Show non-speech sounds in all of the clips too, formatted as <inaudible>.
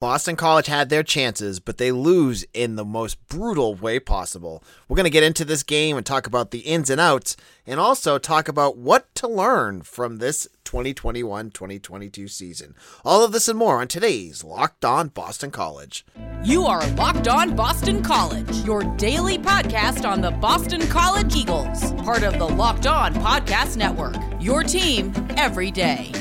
Boston College had their chances, but they lose in the most brutal way possible. We're going to get into this game and talk about the ins and outs, and also talk about what to learn from this 2021 2022 season. All of this and more on today's Locked On Boston College. You are Locked On Boston College, your daily podcast on the Boston College Eagles, part of the Locked On Podcast Network. Your team every day.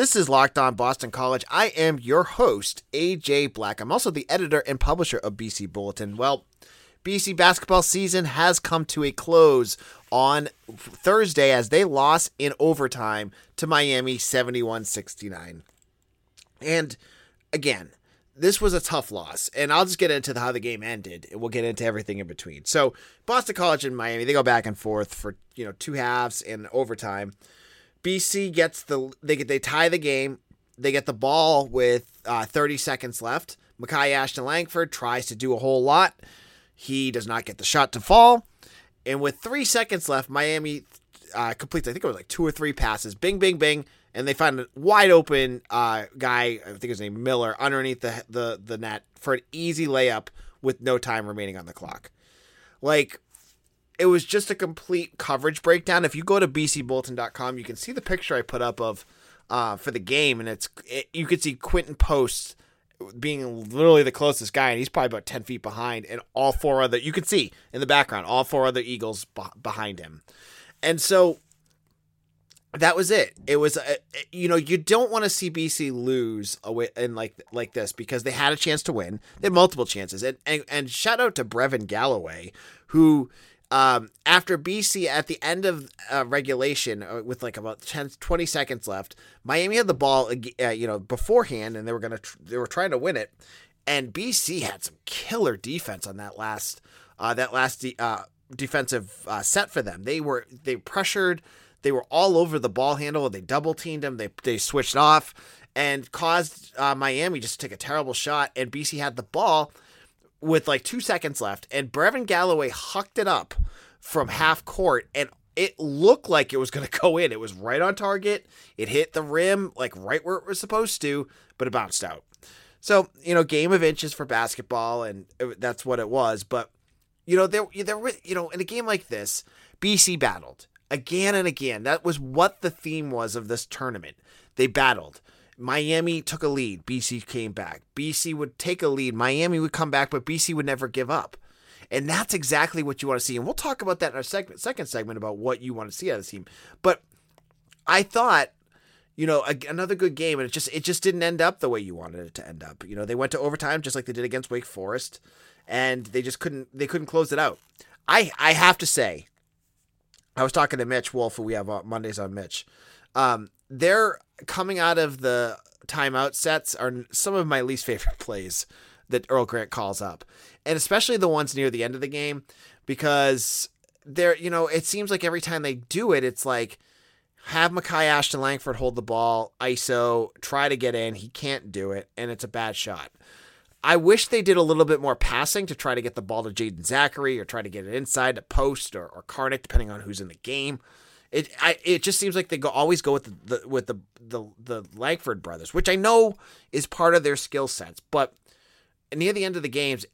This is Locked On Boston College. I am your host, AJ Black. I'm also the editor and publisher of BC Bulletin. Well, BC basketball season has come to a close on Thursday as they lost in overtime to Miami 71 69. And again, this was a tough loss, and I'll just get into the, how the game ended, we'll get into everything in between. So, Boston College and Miami, they go back and forth for you know two halves and overtime. BC gets the they get they tie the game. They get the ball with uh, 30 seconds left. Makai Ashton Langford tries to do a whole lot. He does not get the shot to fall. And with three seconds left, Miami uh, completes, I think it was like two or three passes. Bing, bing, bing. And they find a wide open uh, guy, I think his name Miller, underneath the, the, the net for an easy layup with no time remaining on the clock. Like, it was just a complete coverage breakdown. If you go to bcbulletin.com, you can see the picture I put up of uh, for the game, and it's it, you can see Quinten Post being literally the closest guy, and he's probably about ten feet behind, and all four other you can see in the background all four other Eagles behind him, and so that was it. It was, uh, you know, you don't want to see BC lose away in like like this because they had a chance to win. They had multiple chances, and and, and shout out to Brevin Galloway who um, after BC at the end of uh, regulation uh, with like about 10, 20 seconds left, Miami had the ball, uh, you know, beforehand, and they were gonna tr- they were trying to win it, and BC had some killer defense on that last uh, that last de- uh, defensive uh, set for them. They were they pressured, they were all over the ball handle. They double teamed them. They they switched off and caused Miami just to take a terrible shot, and BC had the ball with like two seconds left, and Brevin Galloway hucked it up from half court, and it looked like it was going <laughs> to go in. It was right on target. It hit the rim, like right where it was supposed to, but it bounced out. So, you know, game of inches for basketball, and that's what it was. But, you know, there, there, you know, in a game like this, BC battled again and again. That was what the theme was of this tournament. They battled. Miami took a lead. BC came back. BC would take a lead. Miami would come back, but BC would never give up. And that's exactly what you want to see. And we'll talk about that in our second second segment about what you want to see out of the team. But I thought, you know, a, another good game, and it just it just didn't end up the way you wanted it to end up. You know, they went to overtime just like they did against Wake Forest, and they just couldn't they couldn't close it out. I I have to say, I was talking to Mitch Wolf, who we have on Mondays on Mitch. Um, they're coming out of the timeout sets are some of my least favorite <laughs> plays that Earl Grant calls up, and especially the ones near the end of the game because they're you know it seems like every time they do it, it's like have Makai Ashton Langford hold the ball, ISO, try to get in, he can't do it, and it's a bad shot. I wish they did a little bit more passing to try to get the ball to Jaeden Zackery or try to get it inside to post or, or Karnik, depending on who's in the game. It I, it just seems like they go always go with the, the with the, the the Langford brothers, which I know is part of their skill sets, but near the end of the games,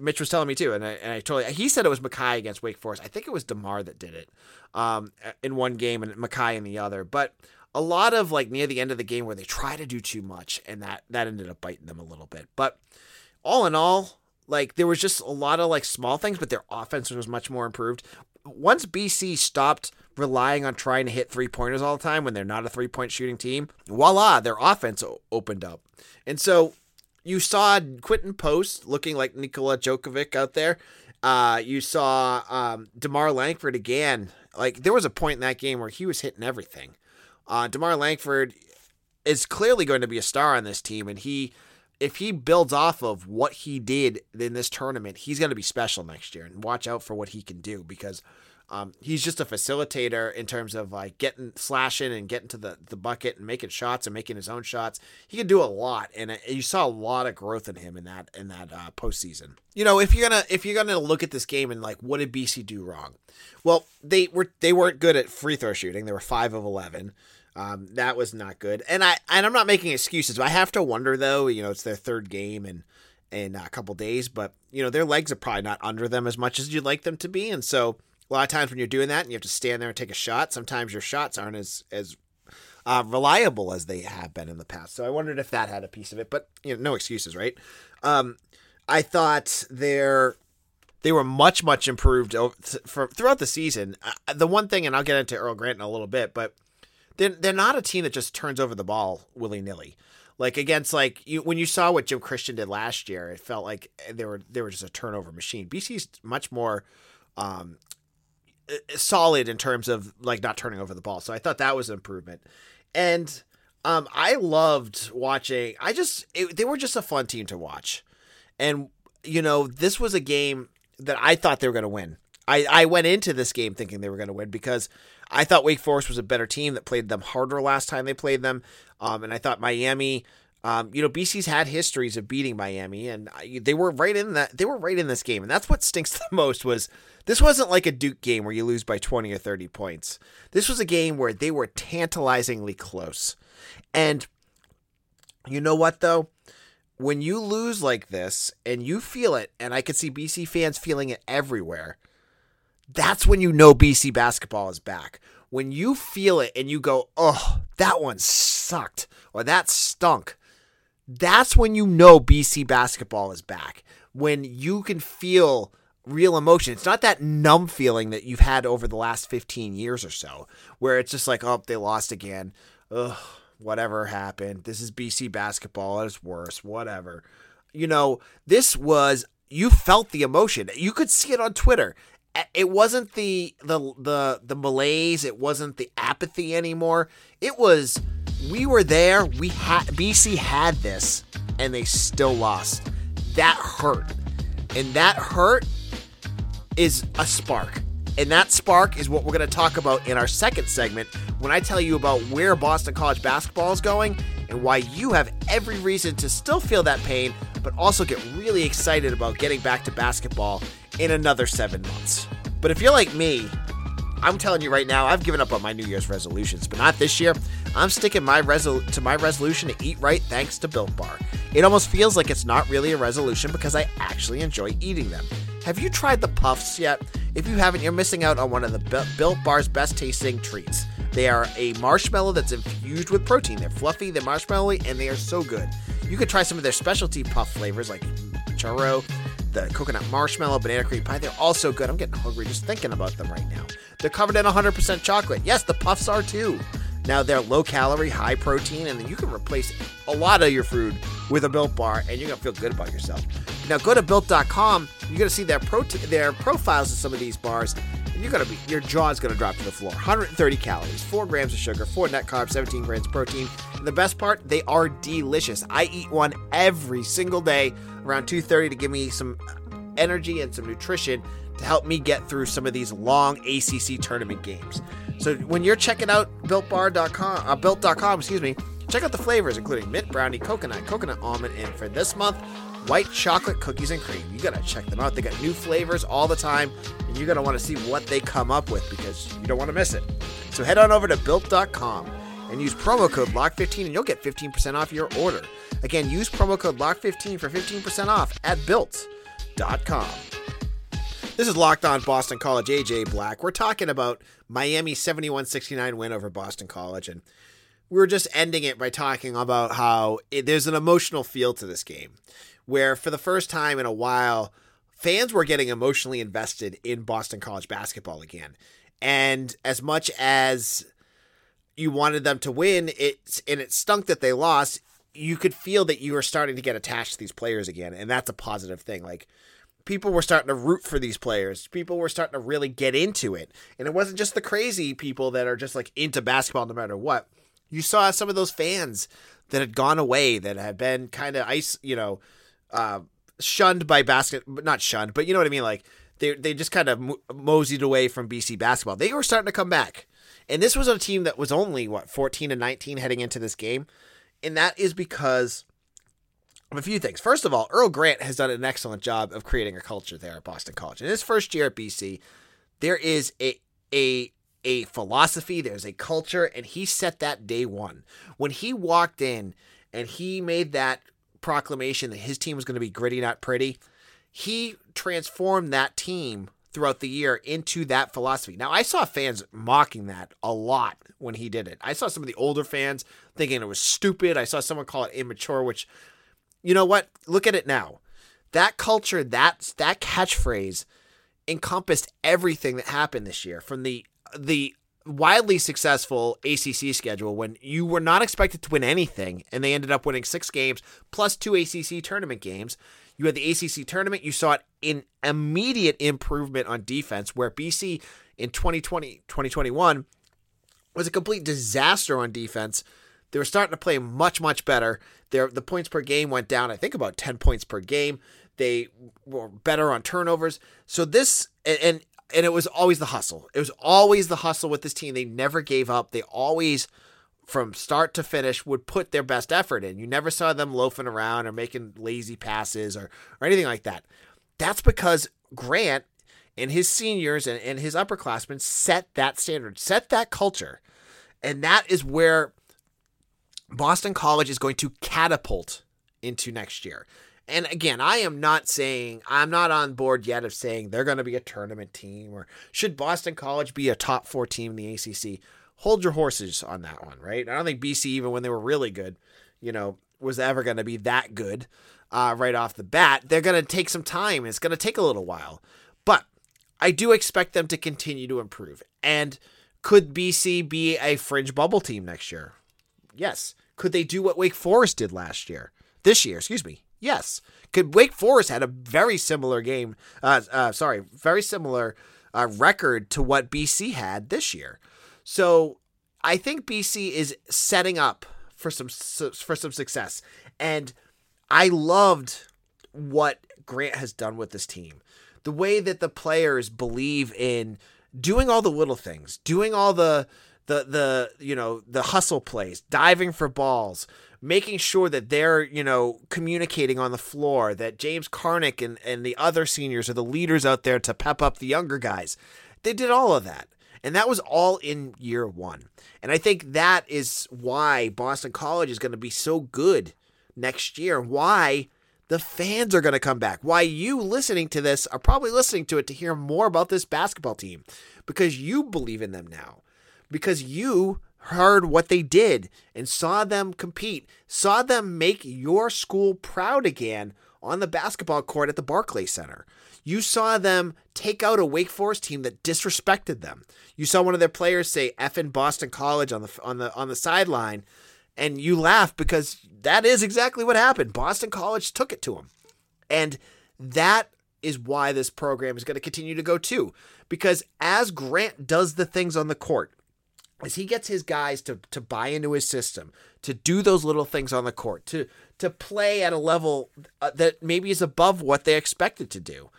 Mitch was telling me too, and I, and I totally he said it was Makai against Wake Forest. I think it was DeMarr that did it um, in one game and Makai in the other, but a lot of like near the end of the game where they try to do too much, and that that ended up biting them a little bit. But all in all, like there was just a lot of like small things, but their offense was much more improved. Once BC stopped relying on trying to hit three pointers all the time when they're not a three point shooting team, voila, their offense opened up. And so you saw Quinten Post looking like Nikola Jokic out there. Uh, you saw um, DeMarr Langford again. Like there was a point in that game where he was hitting everything. Uh, DeMarr Langford is clearly going to be a star on this team, and he, if he builds off of what he did in this tournament, he's going to be special next year. And watch out for what he can do because Um, he's just a facilitator in terms of like getting slashing and getting to the, the bucket and making shots and making his own shots. He can do a lot, and uh, you saw a lot of growth in him in that in that uh, postseason. You know, if you're gonna if you're gonna look at this game and like, what did BC do wrong? Well, they were they weren't good at free throw shooting. They were five of eleven. Um, that was not good. And I and I'm not making excuses. I have to wonder though. You know, it's their third game and in a couple days, but you know their legs are probably not under them as much as you'd like them to be, and so a lot of times when you're doing that and you have to stand there and take a shot, sometimes your shots aren't as as uh, reliable as they have been in the past. So I wondered if that had a piece of it, but you know, no excuses, right? Um, I thought they're they were much much improved for, throughout the season. Uh, the one thing, and I'll get into Earl Grant in a little bit, but they're they're not a team that just turns over the ball willy nilly. Like against like you when you saw what Jim Christian did last year, it felt like they were they were just a turnover machine. BC's much more um, solid in terms of like not turning over the ball. So I thought that was an improvement. And um, I loved watching. I just it, they were just a fun team to watch, and you know this was a game that I thought they were going to win. I, I went into this game thinking they were going to win because I thought Wake Forest was a better team that played them harder last time they played them. Um, and I thought Miami, um, you know, BC's had histories of beating Miami, and they were right in that. They were right in this game, and that's what stinks <laughs> the most. Was this wasn't like a Duke game where you lose by twenty or thirty points. This was a game where they were tantalizingly close, and you know what though. When you lose like this and you feel it, and I could see BC fans feeling it everywhere, that's when you know BC basketball is back. When you feel it and you go, oh, that one sucked or that stunk, that's when you know BC basketball is back. When you can feel real emotion. It's not that numb feeling that you've had over the last 15 years or so, where it's just like, oh, they lost again. Ugh, whatever happened. This is BC basketball. It's worse. Whatever. You know, this was you felt the emotion. You could see it on Twitter it wasn't the the the the malaise it wasn't the apathy anymore. It was we were there we had bc had this and they still lost. That hurt. And that hurt is a spark. And that spark is what we're going to talk about in our second segment when i tell you about where boston college basketball is going and why you have every reason to still feel that pain but also get really excited about getting back to basketball in another seven months. But if you're like me, I'm telling you right now, I've given up on my New Year's resolutions, but not this year. I'm sticking my resol- to my resolution to eat right thanks to Built Bar. It almost feels like it's not really a resolution because I actually enjoy eating them. Have you tried the puffs yet? If you haven't, you're missing out on one of the Built Bar's best tasting treats. They are a marshmallow that's infused with protein. They're fluffy, they're marshmallowy, and they are so good. You could try some of their specialty puff flavors like churro, the coconut marshmallow, banana cream pie. They're also good. I'm getting hungry just thinking about them right now. They're covered in 100% chocolate. Yes, the puffs are too. Now they're low calorie, high protein, and you can replace a lot of your food with a Built Bar, and you're gonna feel good about yourself. Now go to built.com. You're gonna see their pro their profiles of some of these bars, you're gonna be your jaw's gonna drop to the floor. 130 calories, four grams of sugar, four net carbs, 17 grams protein. And the best part, they are delicious. I eat one every single day around 2:30 to give me some energy and some nutrition to help me get through some of these long ACC tournament games. So when you're checking out builtbar.com, uh, built.com, excuse me, check out the flavors including mint brownie, coconut, coconut almond, and for this month, white chocolate cookies and cream. You gotta check them out. They got new flavors all the time, and you're gonna want to see what they come up with because you don't want to miss it. So head on over to built.com and use promo code LOCK15 and you'll get 15% off your order. Again, use promo code LOCK15 for 15% off at built.com. This is Locked On Boston College. AJ Black. We're talking about Miami 71 69 win over Boston College. And we are just ending it by talking about how it, there's an emotional feel to this game where, for the first time in a while, fans were getting emotionally invested in Boston College basketball again. And as much as you wanted them to win, it and it stunk that they lost. You could feel that you were starting to get attached to these players again, and that's a positive thing. Like people were starting to root for these players. People were starting to really get into it. And it wasn't just the crazy people that are just like into basketball no matter what. You saw some of those fans that had gone away that had been kind of ice, you know, uh, shunned by basket, not shunned, but you know what I mean? Like they they just kind of mo- moseyed away from BC basketball. They were starting to come back, and this was a team that was only what 14 and 19 heading into this game, and that is because of a few things. First of all, Earl Grant has done an excellent job of creating a culture there at Boston College. In his first year at BC, there is a a a philosophy, there's a culture, and he set that day one. When he walked in and he made that proclamation that his team was going to be gritty, not pretty, he transformed that team throughout the year into that philosophy. Now, I saw fans mocking that a lot when he did it. I saw some of the older fans thinking it was stupid. I saw someone call it immature, which, you know what? Look at it now. That culture, that that catchphrase encompassed everything that happened this year from the the wildly successful ACC schedule when you were not expected to win anything and they ended up winning 6 games plus two ACC tournament games. You had the ACC tournament, you saw an immediate improvement on defense where BC in 2020 2021 was a complete disaster on defense. They were starting to play much much better. Their the points per game went down I think about 10 points per game. They were better on turnovers. So this and, and and it was always the hustle. It was always the hustle with this team. They never gave up. They always from start to finish would put their best effort in. You never saw them loafing around or making lazy passes or, or anything like that. That's because Grant and his seniors and, and his upperclassmen set that standard, set that culture. And that is where Boston College is going to catapult into next year. And again, I am not saying I'm not on board yet of saying they're going to be a tournament team or should Boston College be a top four team in the ACC. Hold your horses on that one, right? I don't think BC, even when they were really good, you know, was ever going to be that good uh, right off the bat. They're going to take some time. It's going to take a little while, but I do expect them to continue to improve. And could BC be a fringe bubble team next year? Yes. Could they do what Wake Forest did last year? This year, excuse me. Yes. Could Wake Forest had a very similar game? Uh, uh, sorry, very similar uh, record to what BC had this year. So I think BC is setting up for some for some success, and I loved what Grant has done with this team. The way that the players believe in doing all the little things, doing all the the the you know the hustle plays, diving for balls, making sure that they're, you know, communicating on the floor, that James Karnik and, and the other seniors are the leaders out there to pep up the younger guys. They did all of that. And that was all in year one. And I think that is why Boston College is going to be so good next year. Why the fans are going to come back. Why you listening to this are probably listening to it to hear more about this basketball team because you believe in them now. Because you heard what they did and saw them compete, saw them make your school proud again on the basketball court at the Barclay Center. You saw them take out a Wake Forest team that disrespected them. You saw one of their players say "F in Boston College" on the on the on the sideline, and you laugh because that is exactly what happened. Boston College took it to them, and that is why this program is going to continue to go too. Because as Grant does the things on the court, as he gets his guys to to buy into his system, to do those little things on the court, to to play at a level uh, that maybe is above what they expected to do.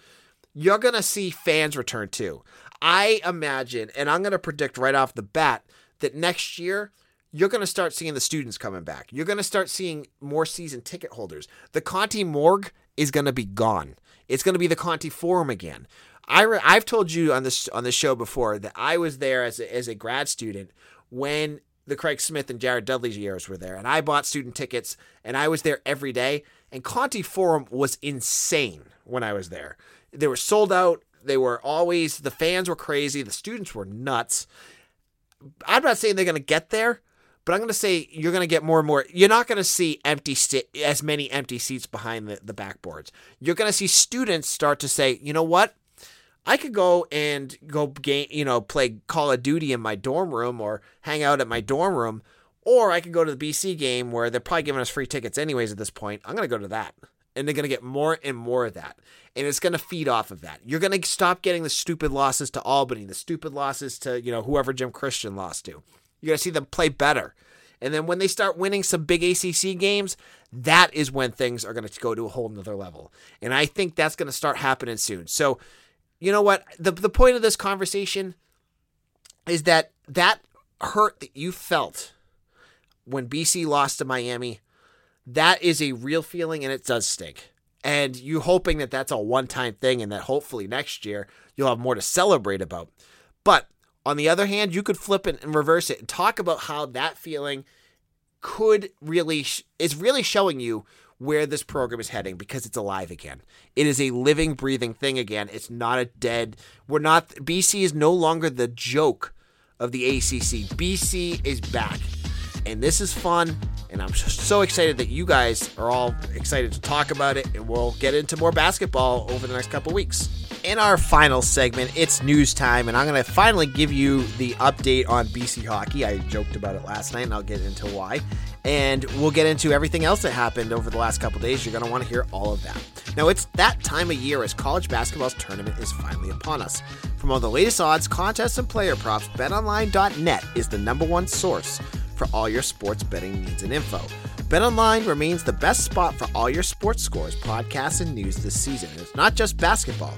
You're going to see fans return too. I imagine and I'm going to predict right off the bat that next year you're going to start seeing the students coming back. You're going to start seeing more season ticket holders. The Conte Morgue is going to be gone. It's going to be the Conte Forum again. I re- I've told you on this on the show before that I was there as a, as a grad student when the Craig Smith and Jared Dudley years were there, and I bought student tickets, and I was there every day. And Conte Forum was insane when I was there. They were sold out. They were always the fans were crazy. The students were nuts. I'm not saying they're going to get there, but I'm going to say you're going to get more and more. You're not going to see empty as many empty seats behind the, the backboards. You're going to see students start to say, you know what? I could go and go game, you know, play Call of Duty in my dorm room or hang out at my dorm room, or I could go to the BC game where they're probably giving us free tickets anyways at this point. I'm going to go to that. And they're going to get more and more of that. And it's going to feed off of that. You're going to stop getting the stupid losses to Albany, the stupid losses to, you know, whoever Jim Christian lost to. You're going to see them play better. And then when they start winning some big ACC games, that is when things are going to go to a whole nother level. And I think that's going to start happening soon. So you know what? The the point of this conversation is that that hurt that you felt when BC lost to Miami, that is a real feeling and it does stink. And you hoping that that's a one-time thing and that hopefully next year you'll have more to celebrate about. But on the other hand, you could flip it and reverse it and talk about how that feeling could really is really showing you where this program is heading because it's alive again. It is a living, breathing thing again. It's not a dead. We're not. BC is no longer the joke of the ACC. BC is back, and this is fun. And I'm so excited that you guys are all excited to talk about it, and we'll get into more basketball over the next couple weeks. In our final segment, it's news time, and I'm going to finally give you the update on BC hockey. I joked about it last night, and I'll get into why. And we'll get into everything else that happened over the last couple days. You're going to want to hear all of that. Now, it's that time of year as college basketball's tournament is finally upon us. From all the latest odds, contests, and player props, betonline.net is the number one source for all your sports betting needs and info. BetOnline remains the best spot for all your sports scores, podcasts, and news this season. It's not just basketball.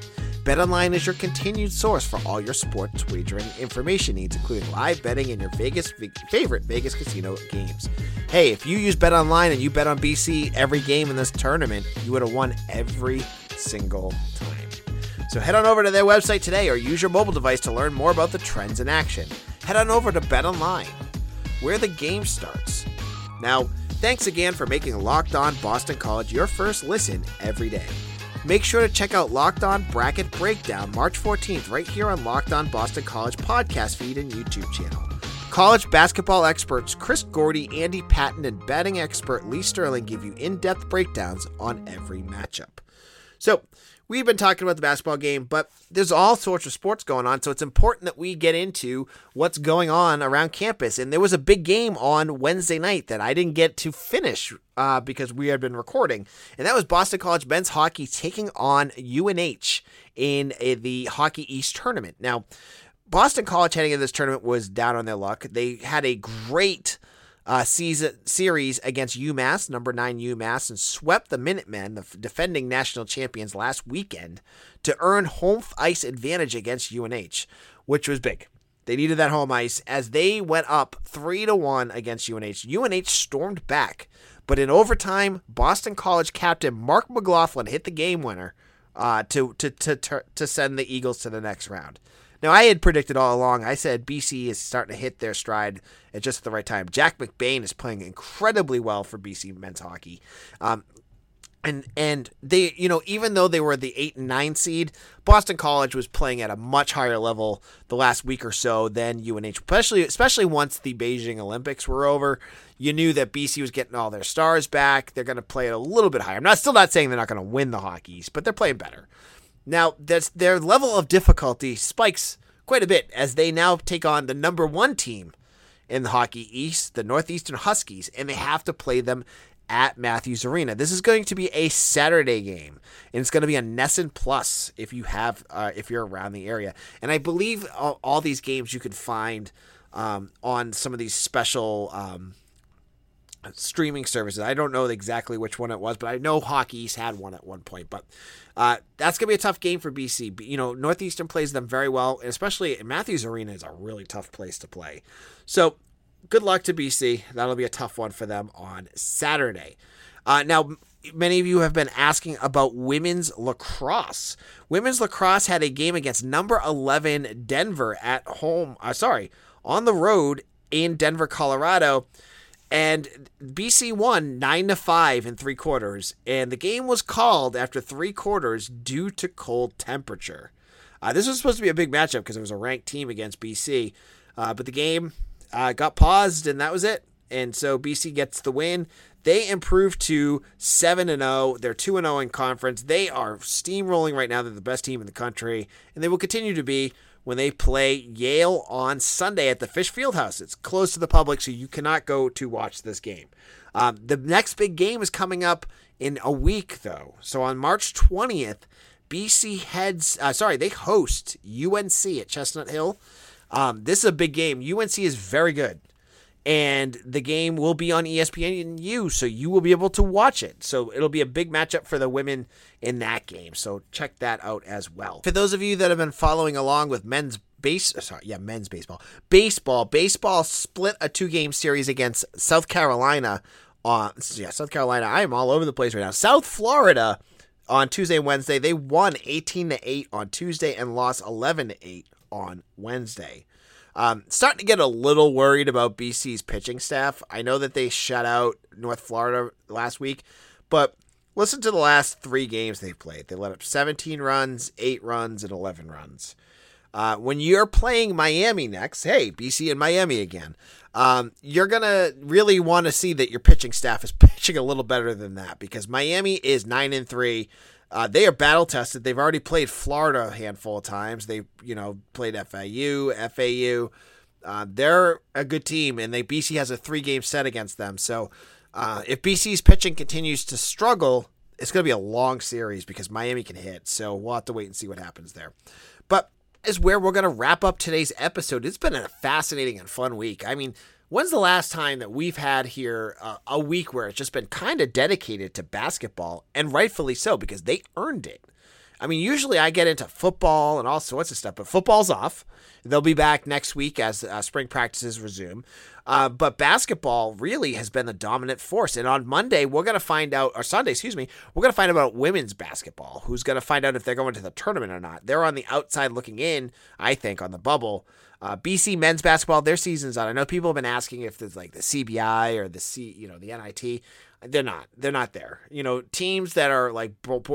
BetOnline is your continued source for all your sports wagering information needs, including live betting and your Vegas favorite Vegas casino games. Hey, if you use BetOnline and you bet on BC every game in this tournament, you would have won every single time. So head on over to their website today or use your mobile device to learn more about the trends in action. Head on over to BetOnline, where the game starts. Now, thanks again for making Locked On Boston College your first listen every day. Make sure to check out Locked On Bracket Breakdown March 14th right here on Locked On Boston College podcast feed and YouTube channel. College basketball experts Chris Gordy, Andy Patton, and betting expert Lee Sterling give you in depth breakdowns on every matchup. So, we've been talking about the basketball game, but there's all sorts of sports going on, so it's important that we get into what's going on around campus. And there was a big game on Wednesday night that I didn't get to finish uh, because we had been recording, and that was Boston College men's hockey taking on UNH in a, the Hockey East tournament. Now, Boston College heading into this tournament was down on their luck. They had a great uh, season series against UMass, number nine UMass, and swept the Minutemen, the defending national champions, last weekend to earn home ice advantage against UNH, which was big. They needed that home ice as they went up three to one against UNH. UNH stormed back, but in overtime, Boston College captain Mark McLaughlin hit the game winner uh, to, to to to send the Eagles to the next round. Now, I had predicted all along. I said BC is starting to hit their stride at just the right time. Jack McBain is playing incredibly well for BC men's hockey. Um, and and they you know even though they were the 8 and 9 seed Boston College was playing at a much higher level the last week or so than UNH especially especially once the Beijing Olympics were over you knew that BC was getting all their stars back they're going to play it a little bit higher I'm not still not saying they're not going to win the Hockeys but they're playing better now, that's, their level of difficulty spikes quite a bit as they now take on the number one team in the Hockey East, the Northeastern Huskies, and they have to play them at Matthews Arena. This is going to be a Saturday game, and it's going to be on NESN Plus if you have uh, if you're around the area. And I believe all, all these games you could find um, on some of these special um, streaming services. I don't know exactly which one it was, but I know Hockey's had one at one point. But uh, that's gonna be a tough game for BC. You know, Northeastern plays them very well, especially Matthews Arena is a really tough place to play. So good luck to BC. That'll be a tough one for them on Saturday. Uh, now, many of you have been asking about women's lacrosse. Women's lacrosse had a game against number 11 Denver at home. Uh, sorry, on the road in Denver, Colorado and BC won nine to five in three quarters, and the game was called after three quarters due to cold temperature. Uh, this was supposed to be a big matchup because it was a ranked team against BC, uh, but the game uh, got paused, and that was it. And so BC gets the win. They improved to seven and zero. Oh. They're two and zero oh in conference. They are steamrolling right now. They're the best team in the country, and they will continue to be when they play Yale on Sunday at the Fish Fieldhouse. It's closed to the public, so you cannot go to watch this game. Um, the next big game is coming up in a week, though. So on March 20th, BC heads, uh, sorry, they host UNC at Chestnut Hill. Um, this is a big game. UNC is very good. And the game will be on ESPN ESPNU, so you will be able to watch it. So it'll be a big matchup for the women in that game. So check that out as well. For those of you that have been following along with men's base, sorry, yeah, men's baseball, baseball, baseball split a two-game series against South Carolina. On yeah, South Carolina. I am all over the place right now. South Florida on Tuesday and Wednesday. They won 18 to 8 on Tuesday and lost 11 to 8 on Wednesday. Um, starting to get a little worried about BC's pitching staff. I know that they shut out North Florida last week, but listen to the last three games they've played. They let up 17 runs, 8 runs, and 11 runs. Uh, when you're playing Miami next, hey, BC and Miami again, um, you're going to really want to see that your pitching staff is <laughs> pitching a little better than that because Miami is 9 and 3. Uh, they are battle tested. They've already played Florida a handful of times. They, you know, played FAU, FAU. Uh, they're a good team, and they BC has a three game set against them. So uh, if BC's pitching continues to struggle, it's going to be a long series because Miami can hit. So we'll have to wait and see what happens there. But is where we're going to wrap up today's episode. It's been a fascinating and fun week. I mean, When's the last time that we've had here uh, a week where it's just been kind of dedicated to basketball, and rightfully so because they earned it? I mean, usually I get into football and all sorts of stuff, but football's off. They'll be back next week as uh, spring practices resume. Uh, but basketball really has been the dominant force. And on Monday, we're going to find out, or Sunday, excuse me, we're going to find out about women's basketball, who's going to find out if they're going to the tournament or not. They're on the outside looking in, I think, on the bubble. Uh, BC men's basketball, their season's on. I know people have been asking if there's like the CBI or the C, you know, the NIT. They're not. They're not there. You know, teams that are like,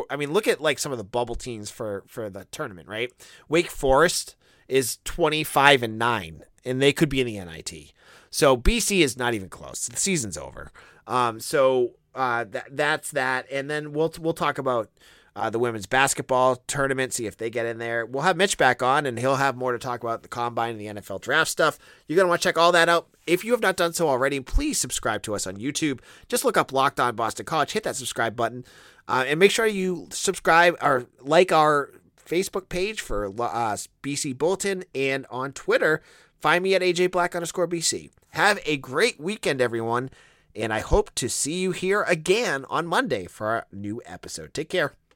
I mean, look at like some of the bubble teams for for the tournament, right? Wake Forest is 25 and 9 and they could be in the NIT. So BC is not even close. The season's over. Um, so uh, that that's that, and then we'll we'll talk about uh, the women's basketball tournament, see if they get in there. We'll have Mitch back on, and he'll have more to talk about the combine and the NFL draft stuff. You're going to want to check all that out. If you have not done so already, please subscribe to us on YouTube. Just look up Locked On Boston College, hit that subscribe button, uh, and make sure you subscribe or like our Facebook page for uh, BC Bulletin and on Twitter. Find me at AJ Black underscore BC. Have a great weekend, everyone, and I hope to see you here again on Monday for our new episode. Take care.